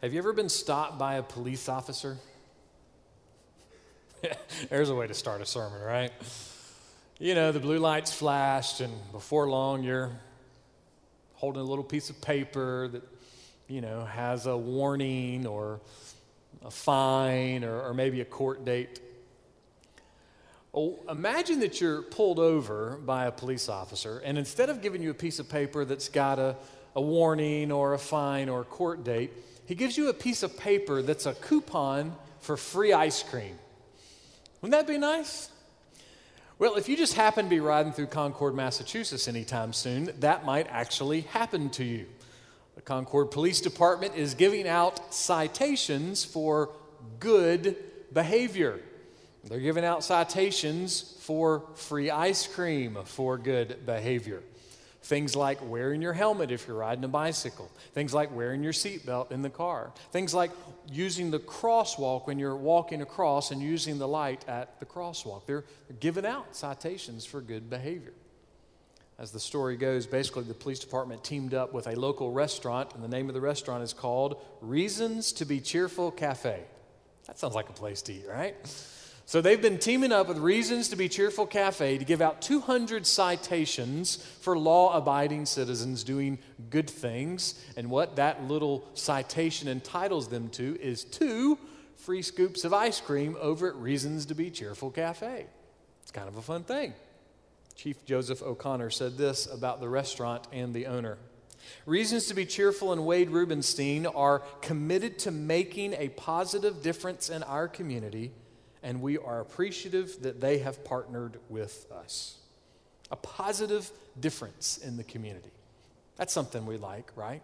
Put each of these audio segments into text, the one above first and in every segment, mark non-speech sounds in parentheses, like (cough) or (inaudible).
Have you ever been stopped by a police officer? (laughs) There's a way to start a sermon, right? You know, the blue lights flashed, and before long, you're holding a little piece of paper that, you know, has a warning or a fine or, or maybe a court date. Oh, imagine that you're pulled over by a police officer, and instead of giving you a piece of paper that's got a, a warning or a fine or a court date, he gives you a piece of paper that's a coupon for free ice cream. Wouldn't that be nice? Well, if you just happen to be riding through Concord, Massachusetts anytime soon, that might actually happen to you. The Concord Police Department is giving out citations for good behavior. They're giving out citations for free ice cream for good behavior. Things like wearing your helmet if you're riding a bicycle. Things like wearing your seatbelt in the car. Things like using the crosswalk when you're walking across and using the light at the crosswalk. They're giving out citations for good behavior. As the story goes, basically the police department teamed up with a local restaurant, and the name of the restaurant is called Reasons to Be Cheerful Cafe. That sounds like a place to eat, right? So they've been teaming up with Reasons to Be Cheerful Cafe to give out 200 citations for law abiding citizens doing good things. And what that little citation entitles them to is two free scoops of ice cream over at Reasons to Be Cheerful Cafe. It's kind of a fun thing. Chief Joseph O'Connor said this about the restaurant and the owner. Reasons to be cheerful and Wade Rubenstein are committed to making a positive difference in our community and we are appreciative that they have partnered with us. A positive difference in the community. That's something we like, right?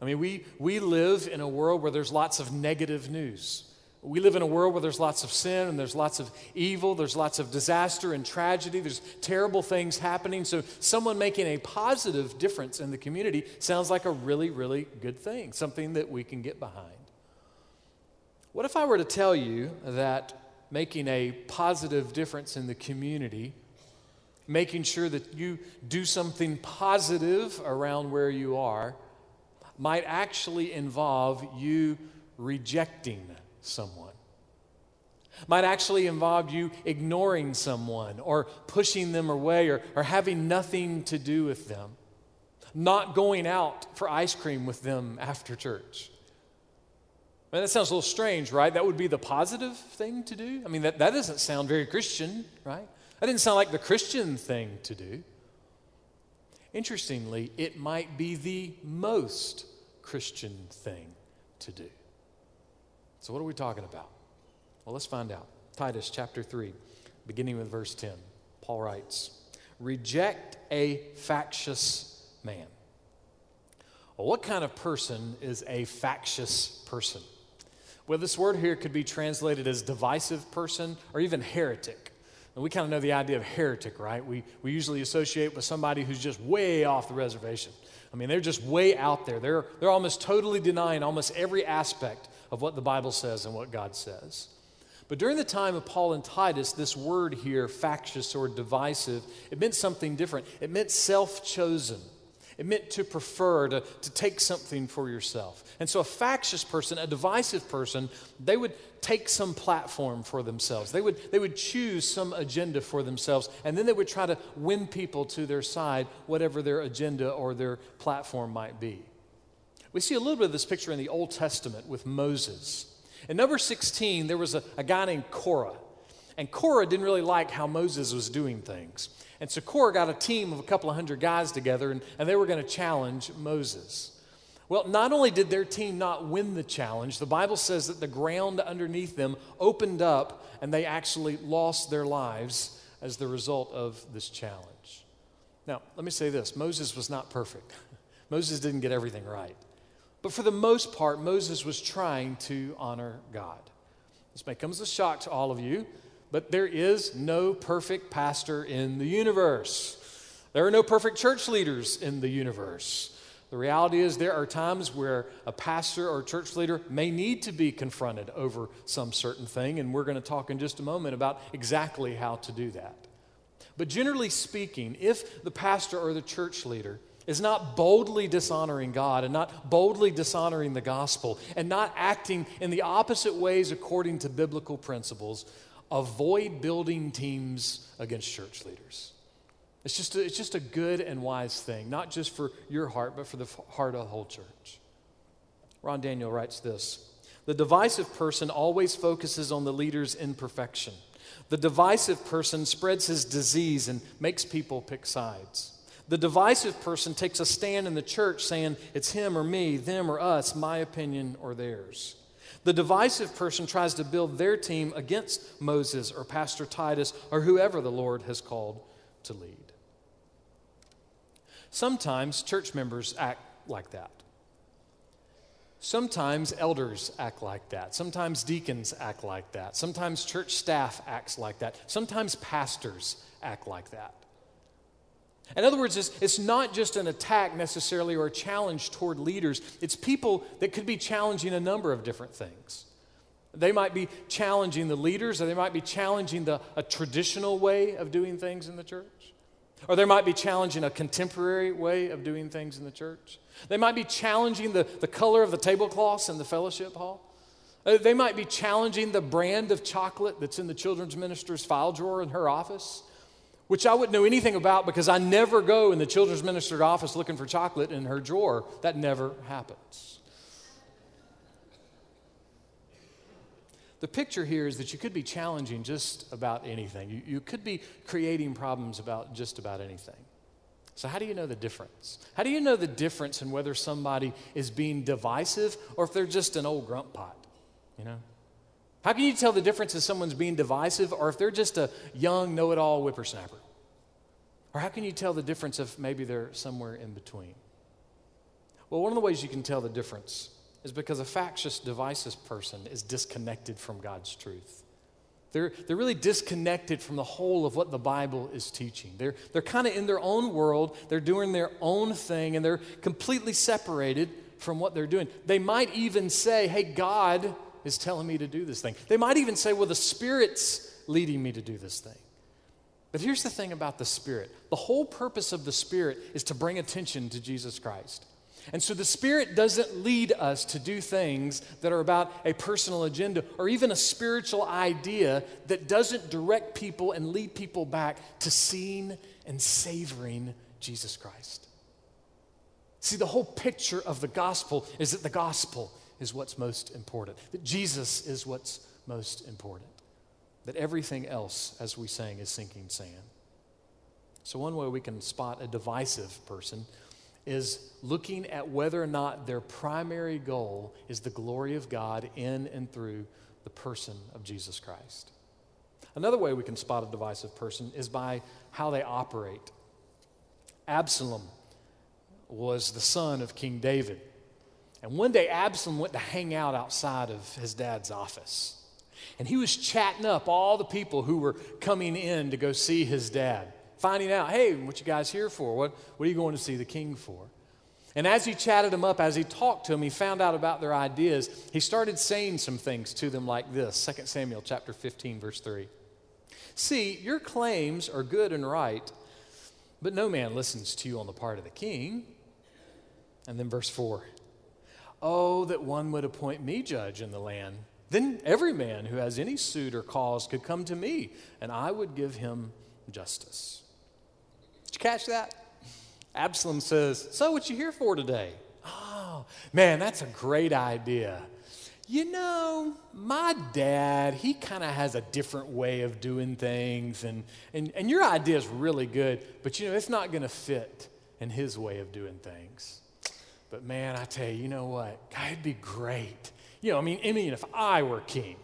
I mean, we, we live in a world where there's lots of negative news. We live in a world where there's lots of sin and there's lots of evil, there's lots of disaster and tragedy, there's terrible things happening. So, someone making a positive difference in the community sounds like a really, really good thing, something that we can get behind. What if I were to tell you that making a positive difference in the community, making sure that you do something positive around where you are, might actually involve you rejecting someone. Might actually involve you ignoring someone or pushing them away or, or having nothing to do with them. Not going out for ice cream with them after church mean, that sounds a little strange, right? That would be the positive thing to do. I mean, that, that doesn't sound very Christian, right? That didn't sound like the Christian thing to do. Interestingly, it might be the most Christian thing to do. So, what are we talking about? Well, let's find out. Titus chapter 3, beginning with verse 10. Paul writes, Reject a factious man. Well, what kind of person is a factious person? Well, this word here could be translated as divisive person or even heretic. And we kind of know the idea of heretic, right? We, we usually associate with somebody who's just way off the reservation. I mean, they're just way out there. They're, they're almost totally denying almost every aspect of what the Bible says and what God says. But during the time of Paul and Titus, this word here, factious or divisive, it meant something different. It meant self chosen. It meant to prefer, to, to take something for yourself. And so, a factious person, a divisive person, they would take some platform for themselves. They would, they would choose some agenda for themselves, and then they would try to win people to their side, whatever their agenda or their platform might be. We see a little bit of this picture in the Old Testament with Moses. In number 16, there was a, a guy named Korah. And Korah didn't really like how Moses was doing things. And so got a team of a couple of hundred guys together, and, and they were going to challenge Moses. Well, not only did their team not win the challenge, the Bible says that the ground underneath them opened up and they actually lost their lives as the result of this challenge. Now, let me say this Moses was not perfect, (laughs) Moses didn't get everything right. But for the most part, Moses was trying to honor God. This may come as a shock to all of you, but there is no perfect pastor in the universe. There are no perfect church leaders in the universe. The reality is, there are times where a pastor or church leader may need to be confronted over some certain thing, and we're going to talk in just a moment about exactly how to do that. But generally speaking, if the pastor or the church leader is not boldly dishonoring God and not boldly dishonoring the gospel and not acting in the opposite ways according to biblical principles, avoid building teams against church leaders. It's just, a, it's just a good and wise thing, not just for your heart, but for the heart of the whole church. Ron Daniel writes this The divisive person always focuses on the leader's imperfection. The divisive person spreads his disease and makes people pick sides. The divisive person takes a stand in the church saying, it's him or me, them or us, my opinion or theirs. The divisive person tries to build their team against Moses or Pastor Titus or whoever the Lord has called to lead. Sometimes church members act like that. Sometimes elders act like that. Sometimes deacons act like that. Sometimes church staff acts like that. Sometimes pastors act like that. In other words, it's, it's not just an attack necessarily or a challenge toward leaders, it's people that could be challenging a number of different things. They might be challenging the leaders, or they might be challenging the, a traditional way of doing things in the church. Or they might be challenging a contemporary way of doing things in the church. They might be challenging the, the color of the tablecloths in the fellowship hall. Uh, they might be challenging the brand of chocolate that's in the children's minister's file drawer in her office which I wouldn't know anything about because I never go in the children's minister's office looking for chocolate in her drawer. That never happens. The picture here is that you could be challenging just about anything. You, you could be creating problems about just about anything. So, how do you know the difference? How do you know the difference in whether somebody is being divisive or if they're just an old grunt pot? You know? How can you tell the difference if someone's being divisive or if they're just a young, know it all whippersnapper? Or how can you tell the difference if maybe they're somewhere in between? Well, one of the ways you can tell the difference is because a factious, divisive person is disconnected from God's truth. They're, they're really disconnected from the whole of what the Bible is teaching. They're, they're kind of in their own world, they're doing their own thing, and they're completely separated from what they're doing. They might even say, Hey, God is telling me to do this thing. They might even say, well, the Spirit's leading me to do this thing. But here's the thing about the Spirit the whole purpose of the Spirit is to bring attention to Jesus Christ. And so the Spirit doesn't lead us to do things that are about a personal agenda or even a spiritual idea that doesn't direct people and lead people back to seeing and savoring Jesus Christ. See, the whole picture of the gospel is that the gospel is what's most important, that Jesus is what's most important, that everything else, as we sang, is sinking sand. So, one way we can spot a divisive person is looking at whether or not their primary goal is the glory of God in and through the person of Jesus Christ. Another way we can spot a divisive person is by how they operate. Absalom was the son of King David. And one day, Absalom went to hang out outside of his dad's office. And he was chatting up all the people who were coming in to go see his dad, finding out, hey, what you guys here for? What, what are you going to see the king for? And as he chatted them up, as he talked to them, he found out about their ideas. He started saying some things to them like this 2 Samuel chapter 15, verse 3. See, your claims are good and right, but no man listens to you on the part of the king. And then verse 4 Oh, that one would appoint me judge in the land. Then every man who has any suit or cause could come to me, and I would give him justice. Did you catch that? Absalom says, So, what you here for today? Oh, man, that's a great idea. You know, my dad, he kind of has a different way of doing things, and, and, and your idea is really good, but you know, it's not going to fit in his way of doing things. But man, I tell you, you know what? God, it'd be great. You know, I mean, I mean, if I were king,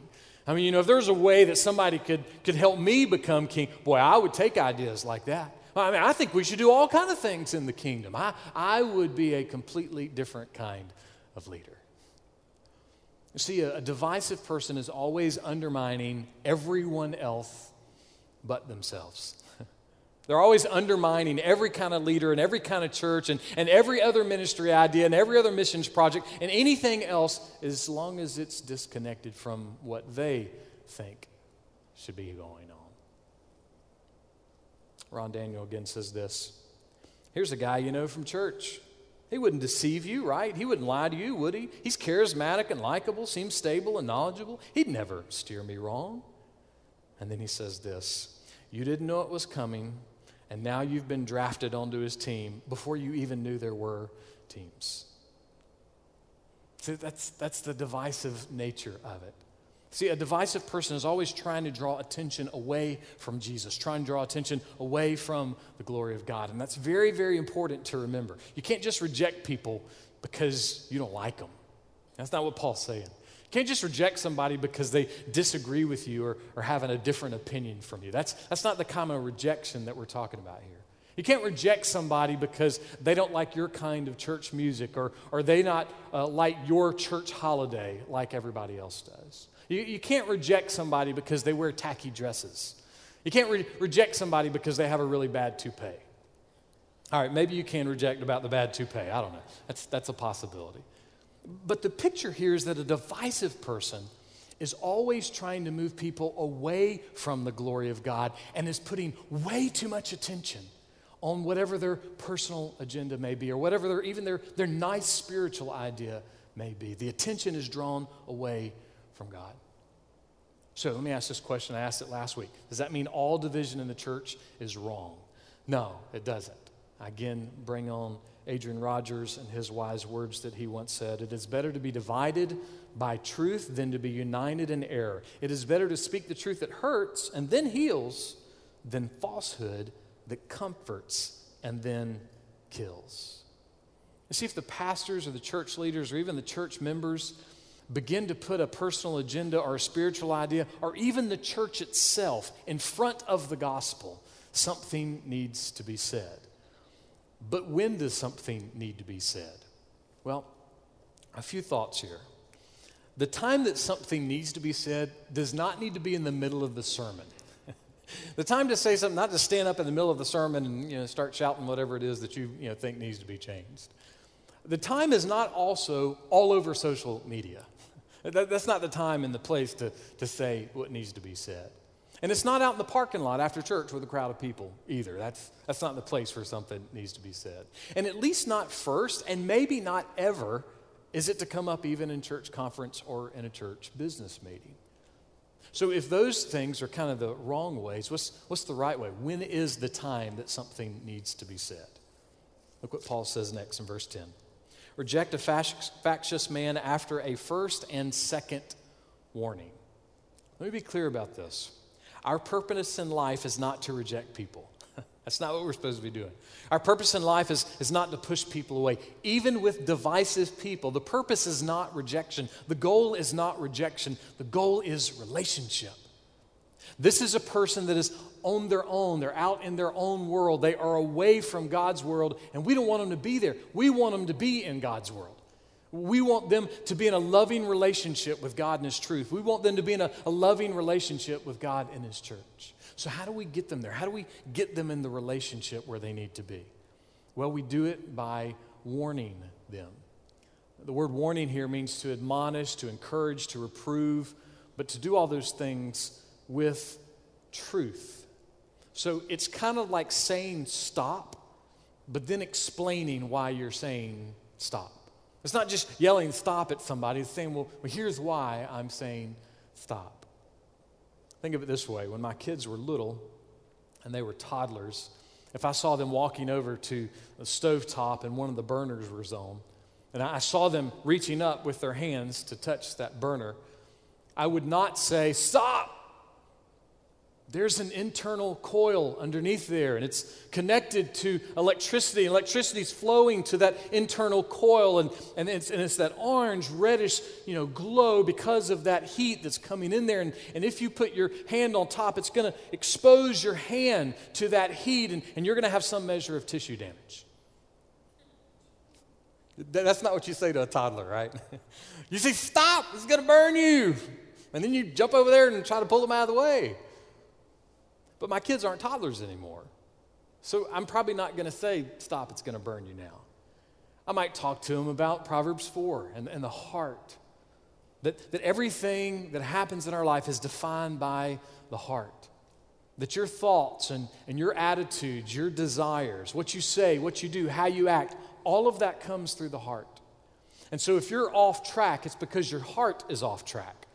I mean, you know, if there's a way that somebody could, could help me become king, boy, I would take ideas like that. I mean, I think we should do all kind of things in the kingdom. I, I would be a completely different kind of leader. You see, a, a divisive person is always undermining everyone else but themselves. They're always undermining every kind of leader and every kind of church and, and every other ministry idea and every other missions project and anything else as long as it's disconnected from what they think should be going on. Ron Daniel again says this Here's a guy you know from church. He wouldn't deceive you, right? He wouldn't lie to you, would he? He's charismatic and likable, seems stable and knowledgeable. He'd never steer me wrong. And then he says this You didn't know it was coming, and now you've been drafted onto his team before you even knew there were teams. See, that's, that's the divisive nature of it. See, a divisive person is always trying to draw attention away from Jesus, trying to draw attention away from the glory of God. And that's very, very important to remember. You can't just reject people because you don't like them. That's not what Paul's saying. You can't just reject somebody because they disagree with you or, or having a different opinion from you. That's, that's not the kind of rejection that we're talking about here. You can't reject somebody because they don't like your kind of church music or, or they not uh, like your church holiday like everybody else does. You, you can't reject somebody because they wear tacky dresses. You can't re- reject somebody because they have a really bad toupee. All right, maybe you can reject about the bad toupee. I don't know. That's, that's a possibility. But the picture here is that a divisive person is always trying to move people away from the glory of God and is putting way too much attention on whatever their personal agenda may be or whatever their, even their, their nice spiritual idea may be. The attention is drawn away from God. So let me ask this question. I asked it last week. Does that mean all division in the church is wrong? No, it doesn't. Again bring on Adrian Rogers and his wise words that he once said It is better to be divided by truth than to be united in error. It is better to speak the truth that hurts and then heals than falsehood that comforts and then kills. You see, if the pastors or the church leaders or even the church members begin to put a personal agenda or a spiritual idea or even the church itself in front of the gospel, something needs to be said. But when does something need to be said? Well, a few thoughts here. The time that something needs to be said does not need to be in the middle of the sermon. (laughs) the time to say something, not to stand up in the middle of the sermon and you know, start shouting whatever it is that you, you know, think needs to be changed. The time is not also all over social media. (laughs) That, that's not the time and the place to, to say what needs to be said. And it's not out in the parking lot after church with a crowd of people either. That's, that's not the place where something needs to be said. And at least not first, and maybe not ever, is it to come up even in church conference or in a church business meeting. So if those things are kind of the wrong ways, what's, what's the right way? When is the time that something needs to be said? Look what Paul says next in verse 10. Reject a factious man after a first and second warning. Let me be clear about this. Our purpose in life is not to reject people. (laughs) That's not what we're supposed to be doing. Our purpose in life is, is not to push people away. Even with divisive people, the purpose is not rejection. The goal is not rejection. The goal is relationship. This is a person that is on their own. They're out in their own world. They are away from God's world, and we don't want them to be there. We want them to be in God's world. We want them to be in a loving relationship with God and His truth. We want them to be in a, a loving relationship with God and His church. So, how do we get them there? How do we get them in the relationship where they need to be? Well, we do it by warning them. The word warning here means to admonish, to encourage, to reprove, but to do all those things with truth. So it's kind of like saying stop, but then explaining why you're saying stop. It's not just yelling stop at somebody, it's saying, well, well here's why I'm saying stop. Think of it this way when my kids were little and they were toddlers, if I saw them walking over to the stove top and one of the burners was on, and I saw them reaching up with their hands to touch that burner, I would not say, Stop! There's an internal coil underneath there, and it's connected to electricity. Electricity's flowing to that internal coil, and, and, it's, and it's that orange, reddish you know, glow because of that heat that's coming in there. And, and if you put your hand on top, it's going to expose your hand to that heat, and, and you're going to have some measure of tissue damage. That's not what you say to a toddler, right? (laughs) you say, Stop, it's going to burn you. And then you jump over there and try to pull them out of the way. But my kids aren't toddlers anymore. So I'm probably not going to say, stop, it's going to burn you now. I might talk to them about Proverbs 4 and, and the heart. That, that everything that happens in our life is defined by the heart. that your thoughts and, and your attitudes, your desires, what you say, what you do, how you act, all of that comes through the heart. And so if you're off track, it's because your heart is off track.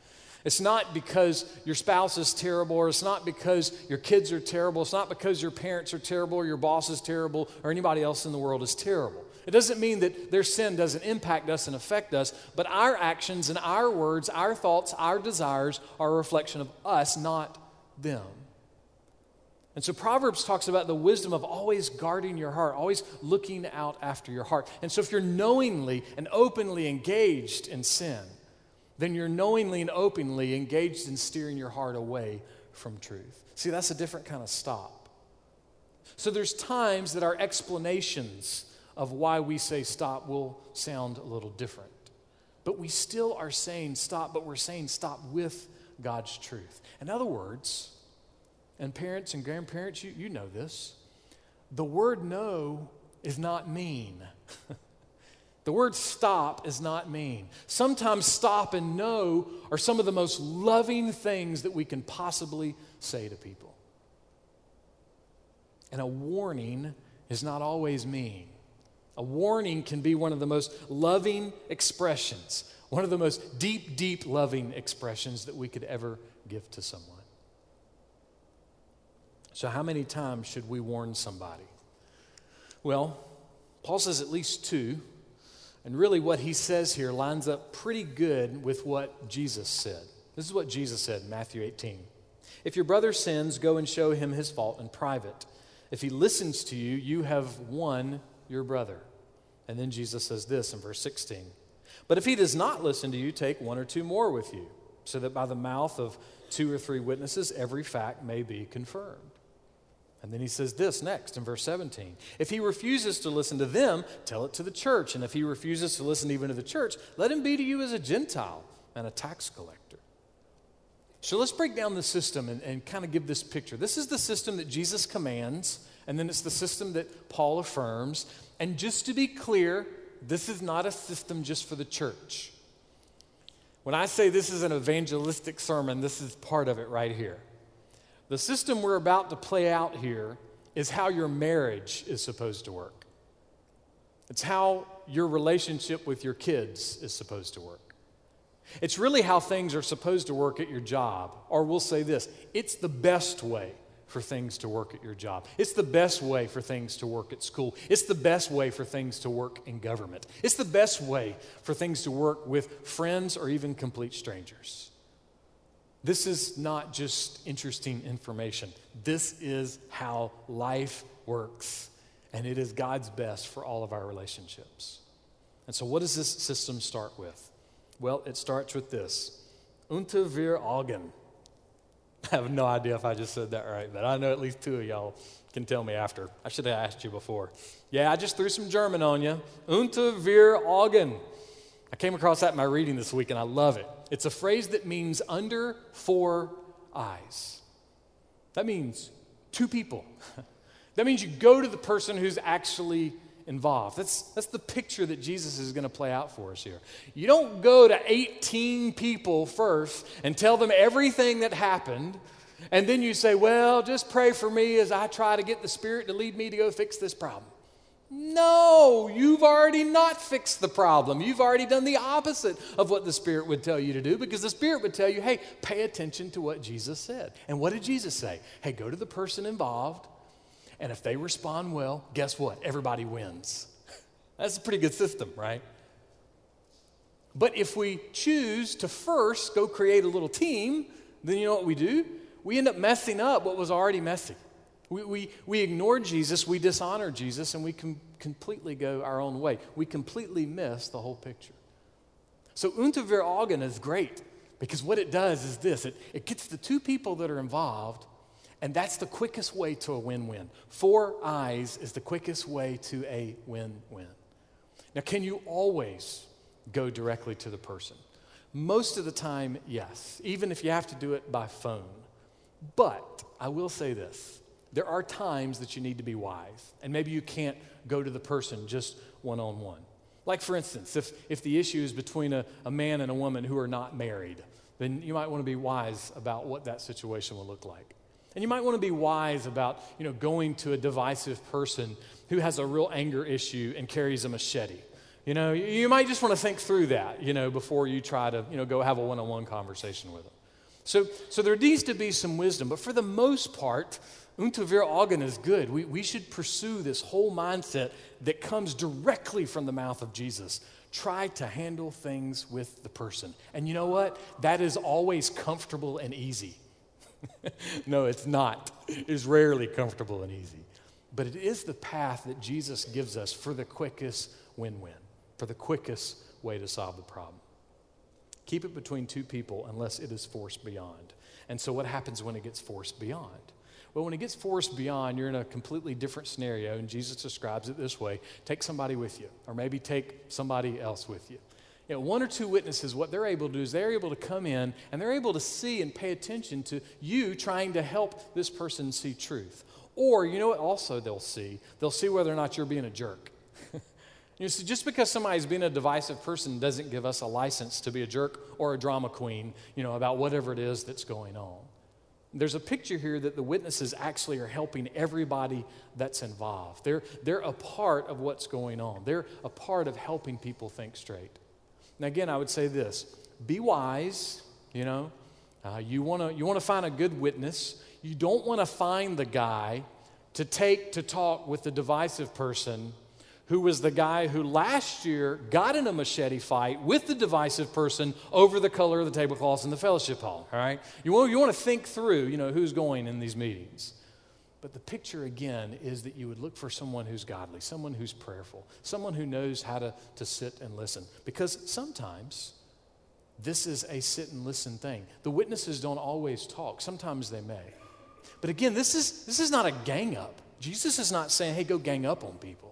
It's not because your spouse is terrible, or it's not because your kids are terrible, it's not because your parents are terrible, or your boss is terrible, or anybody else in the world is terrible. It doesn't mean that their sin doesn't impact us and affect us, but our actions and our words, our thoughts, our desires are a reflection of us, not them. And so Proverbs talks about the wisdom of always guarding your heart, always looking out after your heart. And so if you're knowingly and openly engaged in sin, then you're knowingly and openly engaged in steering your heart away from truth. See, that's a different kind of stop. So there's times that our explanations of why we say stop will sound a little different. But we still are saying stop, but we're saying stop with God's truth. In other words, and parents and grandparents, you, you know this. The word no is not mean. (laughs) the word stop is not mean. Sometimes stop and no are some of the most loving things that we can possibly say to people. And a warning is not always mean. A warning can be one of the most loving expressions, one of the most deep, deep loving expressions that we could ever give to someone. So, how many times should we warn somebody? Well, Paul says at least two. And really, what he says here lines up pretty good with what Jesus said. This is what Jesus said in Matthew 18. If your brother sins, go and show him his fault in private. If he listens to you, you have won your brother. And then Jesus says this in verse 16. But if he does not listen to you, take one or two more with you, so that by the mouth of two or three witnesses every fact may be confirmed. And then he says this next in verse 17. If he refuses to listen to them, tell it to the church. And if he refuses to listen even to the church, let him be to you as a Gentile and a tax collector. So let's break down the system and, and kind of give this picture. This is the system that Jesus commands, and then it's the system that Paul affirms. And just to be clear, this is not a system just for the church. When I say this is an evangelistic sermon, this is part of it right here. The system we're about to play out here is how your marriage is supposed to work. It's how your relationship with your kids is supposed to work. It's really how things are supposed to work at your job. Or we'll say this it's the best way for things to work at your job. It's the best way for things to work at school. It's the best way for things to work in government. It's the best way for things to work with friends or even complete strangers. This is not just interesting information. This is how life works, and it is God's best for all of our relationships. And so, what does this system start with? Well, it starts with this Unter wir augen. (laughs) I have no idea if I just said that right, but I know at least two of y'all can tell me after. I should have asked you before. Yeah, I just threw some German on you. Unter wir augen. I came across that in my reading this week, and I love it. It's a phrase that means under four eyes. That means two people. (laughs) that means you go to the person who's actually involved. That's, that's the picture that Jesus is going to play out for us here. You don't go to 18 people first and tell them everything that happened, and then you say, Well, just pray for me as I try to get the Spirit to lead me to go fix this problem. No, you've already not fixed the problem. You've already done the opposite of what the Spirit would tell you to do because the Spirit would tell you, hey, pay attention to what Jesus said. And what did Jesus say? Hey, go to the person involved, and if they respond well, guess what? Everybody wins. (laughs) That's a pretty good system, right? But if we choose to first go create a little team, then you know what we do? We end up messing up what was already messy. We, we, we ignore Jesus, we dishonor Jesus, and we completely go our own way. We completely miss the whole picture. So, Unter Augen is great because what it does is this it, it gets the two people that are involved, and that's the quickest way to a win win. Four eyes is the quickest way to a win win. Now, can you always go directly to the person? Most of the time, yes, even if you have to do it by phone. But I will say this there are times that you need to be wise, and maybe you can't go to the person just one on one. Like, for instance, if, if the issue is between a, a man and a woman who are not married, then you might want to be wise about what that situation will look like. And you might want to be wise about, you know, going to a divisive person who has a real anger issue and carries a machete. You know, you might just want to think through that, you know, before you try to, you know, go have a one-on-one conversation with them. So, so there needs to be some wisdom, but for the most part, unto vir augen is good. We, we should pursue this whole mindset that comes directly from the mouth of Jesus. Try to handle things with the person. And you know what? That is always comfortable and easy. (laughs) no, it's not. It's rarely comfortable and easy. But it is the path that Jesus gives us for the quickest win win, for the quickest way to solve the problem. Keep it between two people unless it is forced beyond. And so, what happens when it gets forced beyond? Well, when it gets forced beyond, you're in a completely different scenario, and Jesus describes it this way take somebody with you, or maybe take somebody else with you. You know, one or two witnesses, what they're able to do is they're able to come in and they're able to see and pay attention to you trying to help this person see truth. Or, you know what also they'll see? They'll see whether or not you're being a jerk. You see, just because somebody's being a divisive person doesn't give us a license to be a jerk or a drama queen, you know, about whatever it is that's going on. There's a picture here that the witnesses actually are helping everybody that's involved. They're, they're a part of what's going on, they're a part of helping people think straight. Now, again, I would say this be wise, you know. Uh, you want to you wanna find a good witness. You don't want to find the guy to take to talk with the divisive person who was the guy who last year got in a machete fight with the divisive person over the color of the tablecloths in the fellowship hall. All right? You want, you want to think through, you know, who's going in these meetings. But the picture again is that you would look for someone who's godly, someone who's prayerful, someone who knows how to, to sit and listen. Because sometimes this is a sit and listen thing. The witnesses don't always talk, sometimes they may. But again, this is, this is not a gang up. Jesus is not saying, hey, go gang up on people.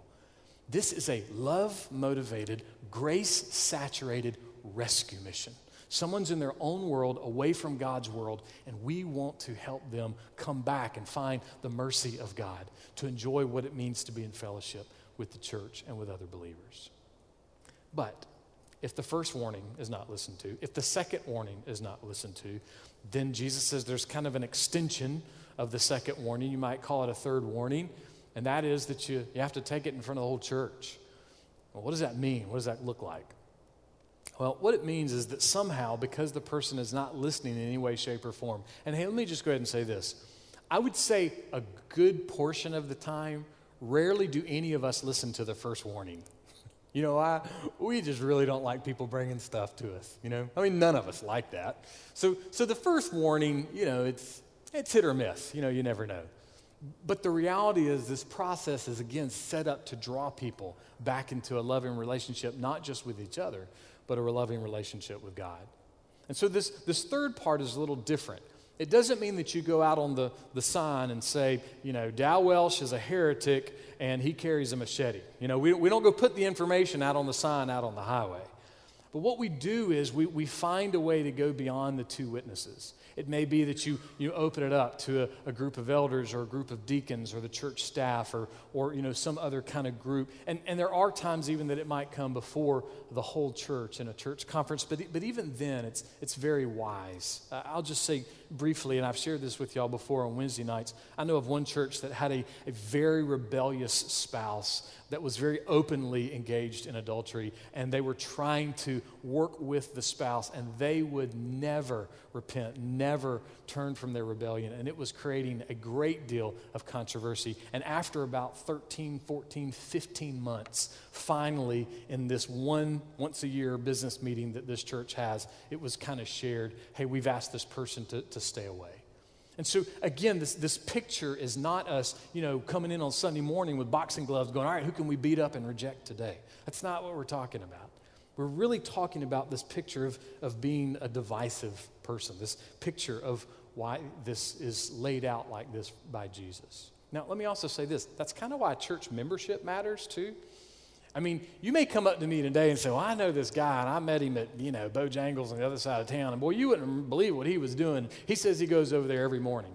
This is a love motivated, grace saturated rescue mission. Someone's in their own world, away from God's world, and we want to help them come back and find the mercy of God, to enjoy what it means to be in fellowship with the church and with other believers. But if the first warning is not listened to, if the second warning is not listened to, then Jesus says there's kind of an extension of the second warning. You might call it a third warning and that is that you, you have to take it in front of the whole church. Well, what does that mean? What does that look like? Well, what it means is that somehow, because the person is not listening in any way, shape, or form, and hey, let me just go ahead and say this. I would say a good portion of the time, rarely do any of us listen to the first warning. (laughs) You know, I, we just really don't like people bringing stuff to us, you know? I mean, none of us like that. So, so the first warning, you know, it's, it's hit or miss. You know, you never know. But the reality is, this process is again set up to draw people back into a loving relationship, not just with each other, but a loving relationship with God. And so, this, this third part is a little different. It doesn't mean that you go out on the, the sign and say, you know, Dow Welsh is a heretic and he carries a machete. You know, we, we don't go put the information out on the sign out on the highway. But what we do is we, we find a way to go beyond the two witnesses. It may be that you, you open it up to a, a, group of elders or a group of deacons or the church staff or, or you know, some other kind of group. And, and there are times even that it might come before the whole church in a church conference. But, but even then, it's, it's very wise. Uh, I'll just say briefly, and I've shared this with y'all before on Wednesday nights. I know of one church that had a, a very rebellious spouse that was very openly engaged in adultery, and they were trying to work with the spouse, and they would never repent, never turn from their rebellion. And it was creating a great deal of controversy. And after about 13, 14, 15 months, finally, in this one once a year business meeting that this church has, it was kind of shared hey, we've asked this person to, to stay away. And so, again, this, this picture is not us, you know, coming in on Sunday morning with boxing gloves going, all right, who can we beat up and reject today? That's not what we're talking about. We're really talking about this picture of, of being a divisive person, this picture of why this is laid out like this by Jesus. Now, let me also say this that's kind of why church membership matters, too. I mean, you may come up to me today and say, Well, I know this guy, and I met him at, you know, Bojangles on the other side of town. And boy, you wouldn't believe what he was doing. He says he goes over there every morning.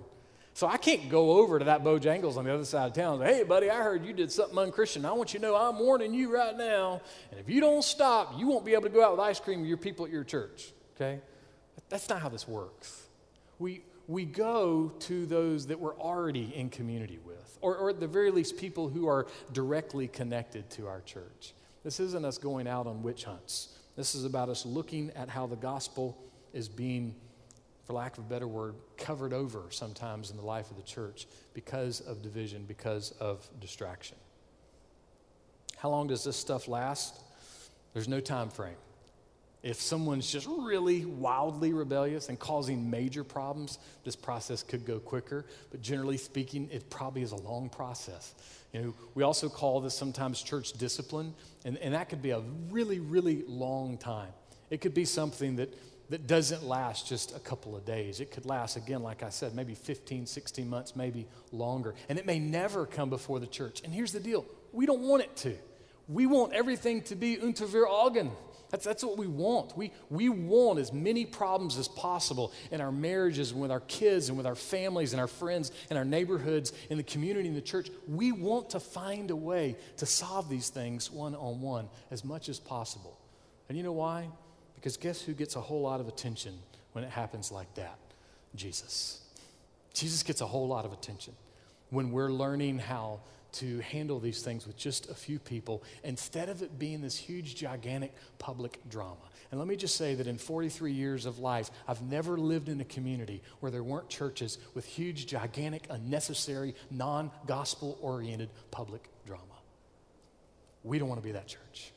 So I can't go over to that Bojangles on the other side of town and say, Hey, buddy, I heard you did something unchristian. I want you to know I'm warning you right now. And if you don't stop, you won't be able to go out with ice cream with your people at your church. Okay? That's not how this works. We, we go to those that we're already in community with, or, or at the very least, people who are directly connected to our church. This isn't us going out on witch hunts. This is about us looking at how the gospel is being, for lack of a better word, covered over sometimes in the life of the church because of division, because of distraction. How long does this stuff last? There's no time frame. If someone's just really wildly rebellious and causing major problems, this process could go quicker. But generally speaking, it probably is a long process. You know, we also call this sometimes church discipline, and, and that could be a really, really long time. It could be something that, that doesn't last just a couple of days. It could last, again, like I said, maybe 15, 16 months, maybe longer. And it may never come before the church. And here's the deal we don't want it to. We want everything to be unter wir Augen. That's, that's what we want. We, we want as many problems as possible in our marriages and with our kids and with our families and our friends and our neighborhoods, and the community, and the church. We want to find a way to solve these things one on one as much as possible. And you know why? Because guess who gets a whole lot of attention when it happens like that? Jesus. Jesus gets a whole lot of attention when we're learning how to handle these things with just a few people instead of it being this huge, gigantic public drama. And let me just say that in 43 years of life, I've never lived in a community where there weren't churches with huge, gigantic, unnecessary, non gospel oriented public drama. We don't want to be that church.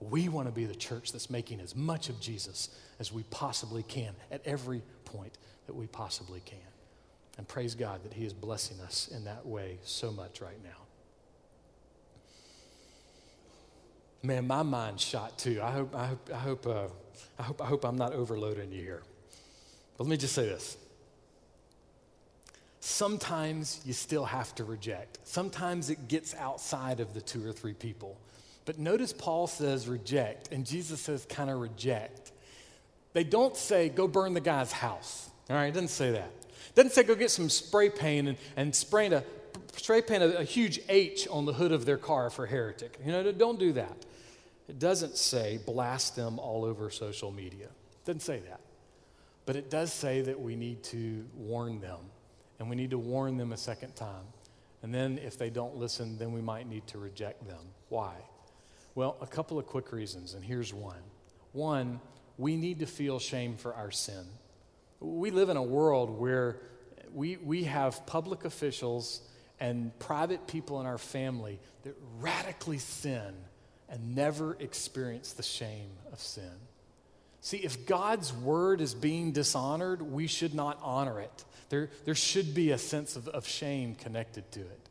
We want to be the church that's making as much of Jesus as we possibly can at every point that we possibly can. And praise God that He is blessing us in that way so much right now. Man, my mind's shot too. I hope, I hope, I hope, uh, I hope, I hope I'm not overloading you here. But let me just say this. Sometimes you still have to reject. Sometimes it gets outside of the two or three people. But notice Paul says reject, and Jesus says kind of reject. They don't say go burn the guy's house. All right, it doesn't say that. Doesn't say go get some spray paint and, and spray, a, spray paint a, a huge H on the hood of their car for heretic. You know, don't do that. It doesn't say blast them all over social media. It doesn't say that. But it does say that we need to warn them. And we need to warn them a second time. And then if they don't listen, then we might need to reject them. Why? Well, a couple of quick reasons, and here's one. One, we need to feel shame for our sin. We live in a world where we, we have public officials and private people in our family that radically sin and never experience the shame of sin. See, if God's word is being dishonored, we should not honor it. There, there should be a sense of, of shame connected to it.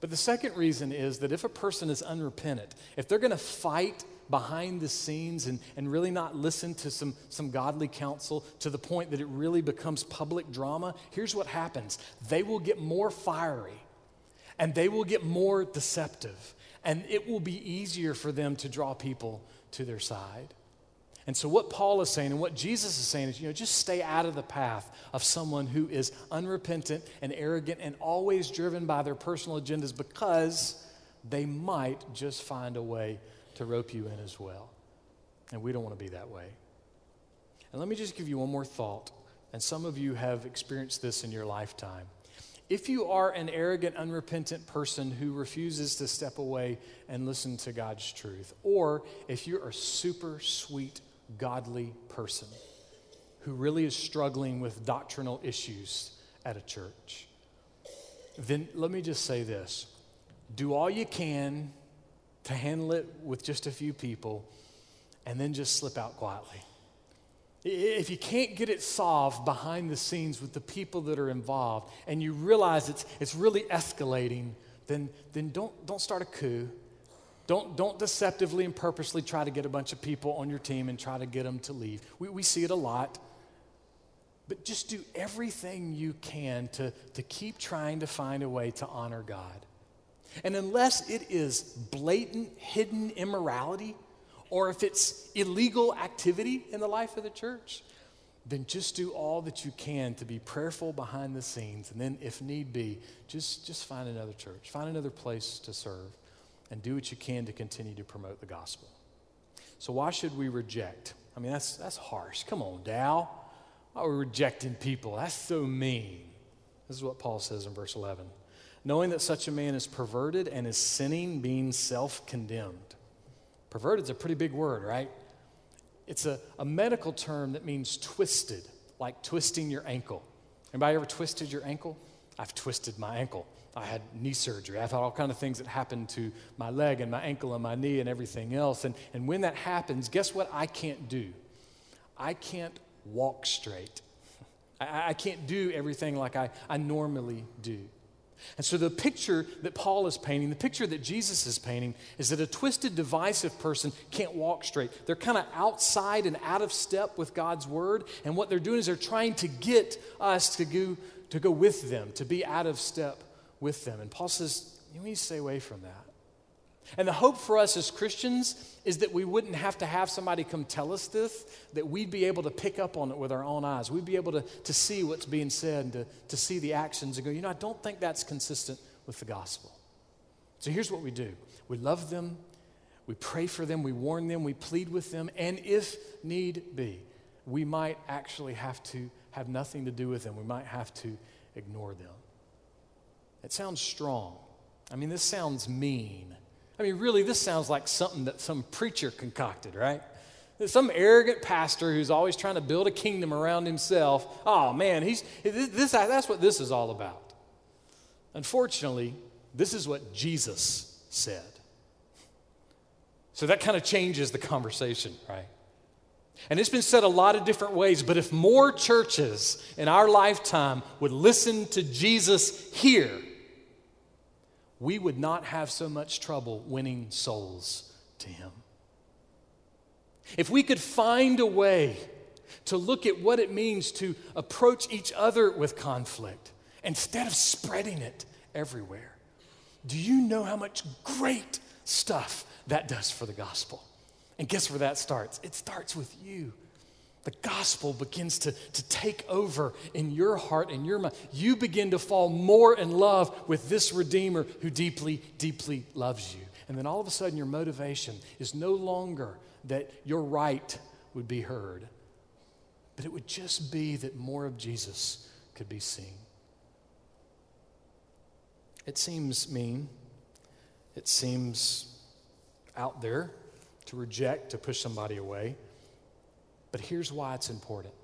But the second reason is that if a person is unrepentant, if they're going to fight behind the scenes and, and really not listen to some, some godly counsel to the point that it really becomes public drama, here's what happens they will get more fiery and they will get more deceptive, and it will be easier for them to draw people to their side. And so, what Paul is saying and what Jesus is saying is, you know, just stay out of the path of someone who is unrepentant and arrogant and always driven by their personal agendas because they might just find a way to rope you in as well. And we don't want to be that way. And let me just give you one more thought. And some of you have experienced this in your lifetime. If you are an arrogant, unrepentant person who refuses to step away and listen to God's truth, or if you're a super sweet, godly person who really is struggling with doctrinal issues at a church, then let me just say this do all you can to handle it with just a few people and then just slip out quietly. If you can't get it solved behind the scenes with the people that are involved and you realize it's, it's really escalating, then, then don't, don't start a coup. Don't, don't deceptively and purposely try to get a bunch of people on your team and try to get them to leave. We, we see it a lot. But just do everything you can to, to keep trying to find a way to honor God. And unless it is blatant, hidden immorality, or if it's illegal activity in the life of the church, then just do all that you can to be prayerful behind the scenes. And then, if need be, just, just find another church, find another place to serve, and do what you can to continue to promote the gospel. So, why should we reject? I mean, that's, that's harsh. Come on, Dow. Why are we rejecting people? That's so mean. This is what Paul says in verse 11. Knowing that such a man is perverted and is sinning, being self condemned. Perverted is a pretty big word, right? It's a, a medical term that means twisted, like twisting your ankle. Anybody ever twisted your ankle? I've twisted my ankle. I had knee surgery. I've had all kind of things that happened to my leg and my ankle and my knee and everything else. And, and when that happens, guess what I can't do? I can't walk straight. (laughs) I, I can't do everything like I, I normally do. And so, the picture that Paul is painting, the picture that Jesus is painting, is that a twisted, divisive person can't walk straight. They're kind of outside and out of step with God's word. And what they're doing is they're trying to get us to go, to go with them, to be out of step with them. And Paul says, you need to stay away from that. And the hope for us as Christians is that we wouldn't have to have somebody come tell us this, that we'd be able to pick up on it with our own eyes. We'd be able to, to see what's being said and to, to see the actions and go, you know, I don't think that's consistent with the gospel. So here's what we do we love them, we pray for them, we warn them, we plead with them, and if need be, we might actually have to have nothing to do with them. We might have to ignore them. It sounds strong. I mean, this sounds mean. I mean, really, this sounds like something that some preacher concocted, right? Some arrogant pastor who's always trying to build a kingdom around himself. Oh, man, he's, this, that's what this is all about. Unfortunately, this is what Jesus said. So that kind of changes the conversation, right? And it's been said a lot of different ways, but if more churches in our lifetime would listen to Jesus here, we would not have so much trouble winning souls to Him. If we could find a way to look at what it means to approach each other with conflict instead of spreading it everywhere, do you know how much great stuff that does for the gospel? And guess where that starts? It starts with you the gospel begins to, to take over in your heart and your mind. You begin to fall more in love with this Redeemer who deeply, deeply loves you. And then all of a sudden, your motivation is no longer that your right would be heard, but it would just be that more of Jesus could be seen. It seems mean, it seems out there to reject, to push somebody away. But here's why it's important.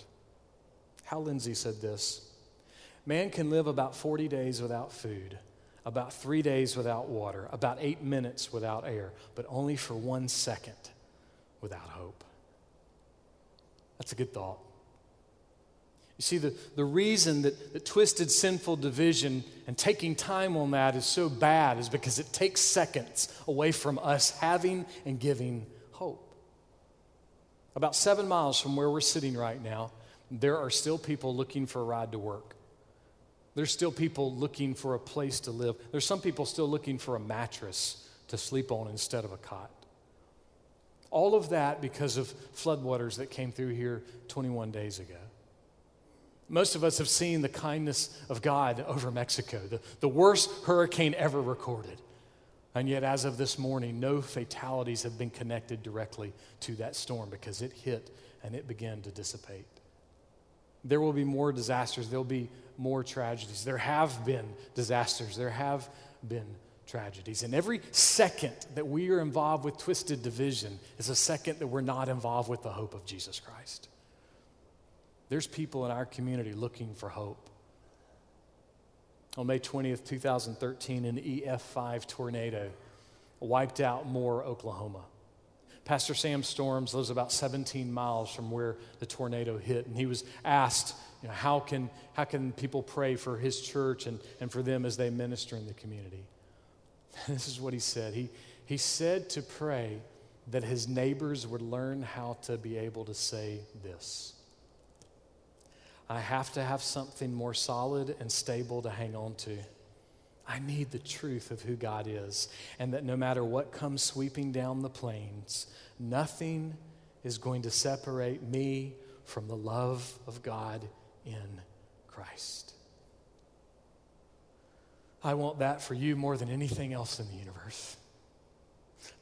Hal Lindsey said this Man can live about 40 days without food, about three days without water, about eight minutes without air, but only for one second without hope. That's a good thought. You see, the, the reason that, that twisted sinful division and taking time on that is so bad is because it takes seconds away from us having and giving hope. About seven miles from where we're sitting right now, there are still people looking for a ride to work. There's still people looking for a place to live. There's some people still looking for a mattress to sleep on instead of a cot. All of that because of floodwaters that came through here 21 days ago. Most of us have seen the kindness of God over Mexico, the, the worst hurricane ever recorded. And yet, as of this morning, no fatalities have been connected directly to that storm because it hit and it began to dissipate. There will be more disasters, there'll be more tragedies. There have been disasters, there have been tragedies. And every second that we are involved with twisted division is a second that we're not involved with the hope of Jesus Christ. There's people in our community looking for hope. On May 20th, 2013, an EF5 tornado wiped out Moore, Oklahoma. Pastor Sam Storms lives about 17 miles from where the tornado hit, and he was asked, you know, how can, how can people pray for his church and, and for them as they minister in the community? And (laughs) this is what he said. He, he said to pray that his neighbors would learn how to be able to say this I have to have something more solid and stable to hang on to. I need the truth of who God is, and that no matter what comes sweeping down the plains, nothing is going to separate me from the love of God in Christ. I want that for you more than anything else in the universe.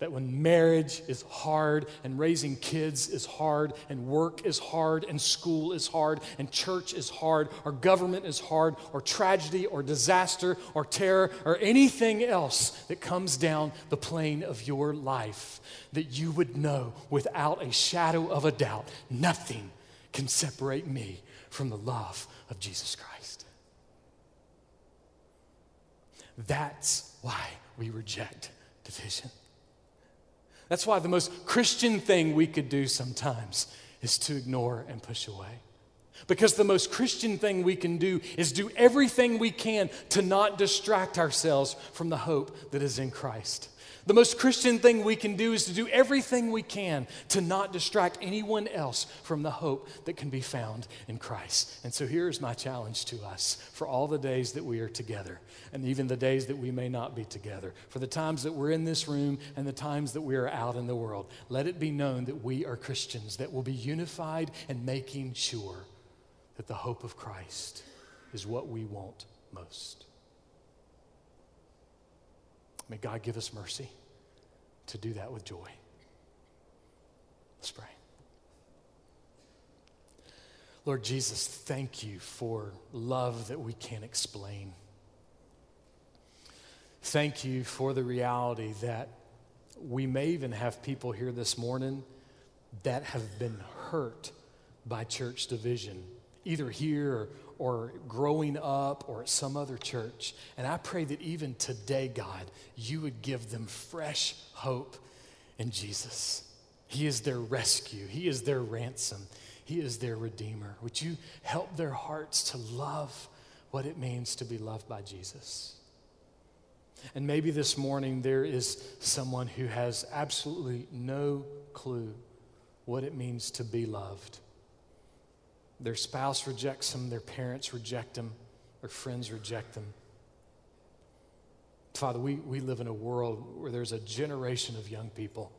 That when marriage is hard and raising kids is hard and work is hard and school is hard and church is hard or government is hard or tragedy or disaster or terror or anything else that comes down the plane of your life, that you would know without a shadow of a doubt nothing can separate me from the love of Jesus Christ. That's why we reject division. That's why the most Christian thing we could do sometimes is to ignore and push away. Because the most Christian thing we can do is do everything we can to not distract ourselves from the hope that is in Christ. The most Christian thing we can do is to do everything we can to not distract anyone else from the hope that can be found in Christ. And so here's my challenge to us for all the days that we are together, and even the days that we may not be together, for the times that we're in this room and the times that we are out in the world. Let it be known that we are Christians, that will be unified and making sure that the hope of Christ is what we want most. May God give us mercy to do that with joy. Let's pray. Lord Jesus, thank you for love that we can't explain. Thank you for the reality that we may even have people here this morning that have been hurt by church division, either here or, growing up or at some other church. And I pray that even today, God, you would give them fresh hope in Jesus. He is their rescue, He is their ransom, He is their redeemer. Would you help their hearts to love what it means to be loved by Jesus? And maybe this morning there is someone who has absolutely no clue what it means to be loved. Their spouse rejects them, their parents reject them, their friends reject them. Father, we, we live in a world where there's a generation of young people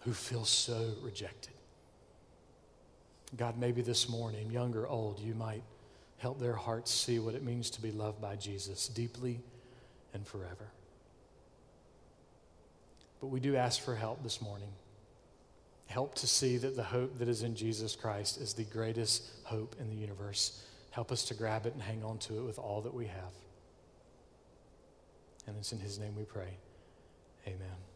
who feel so rejected. God, maybe this morning, young or old, you might help their hearts see what it means to be loved by Jesus deeply and forever. But we do ask for help this morning. Help to see that the hope that is in Jesus Christ is the greatest hope in the universe. Help us to grab it and hang on to it with all that we have. And it's in His name we pray. Amen.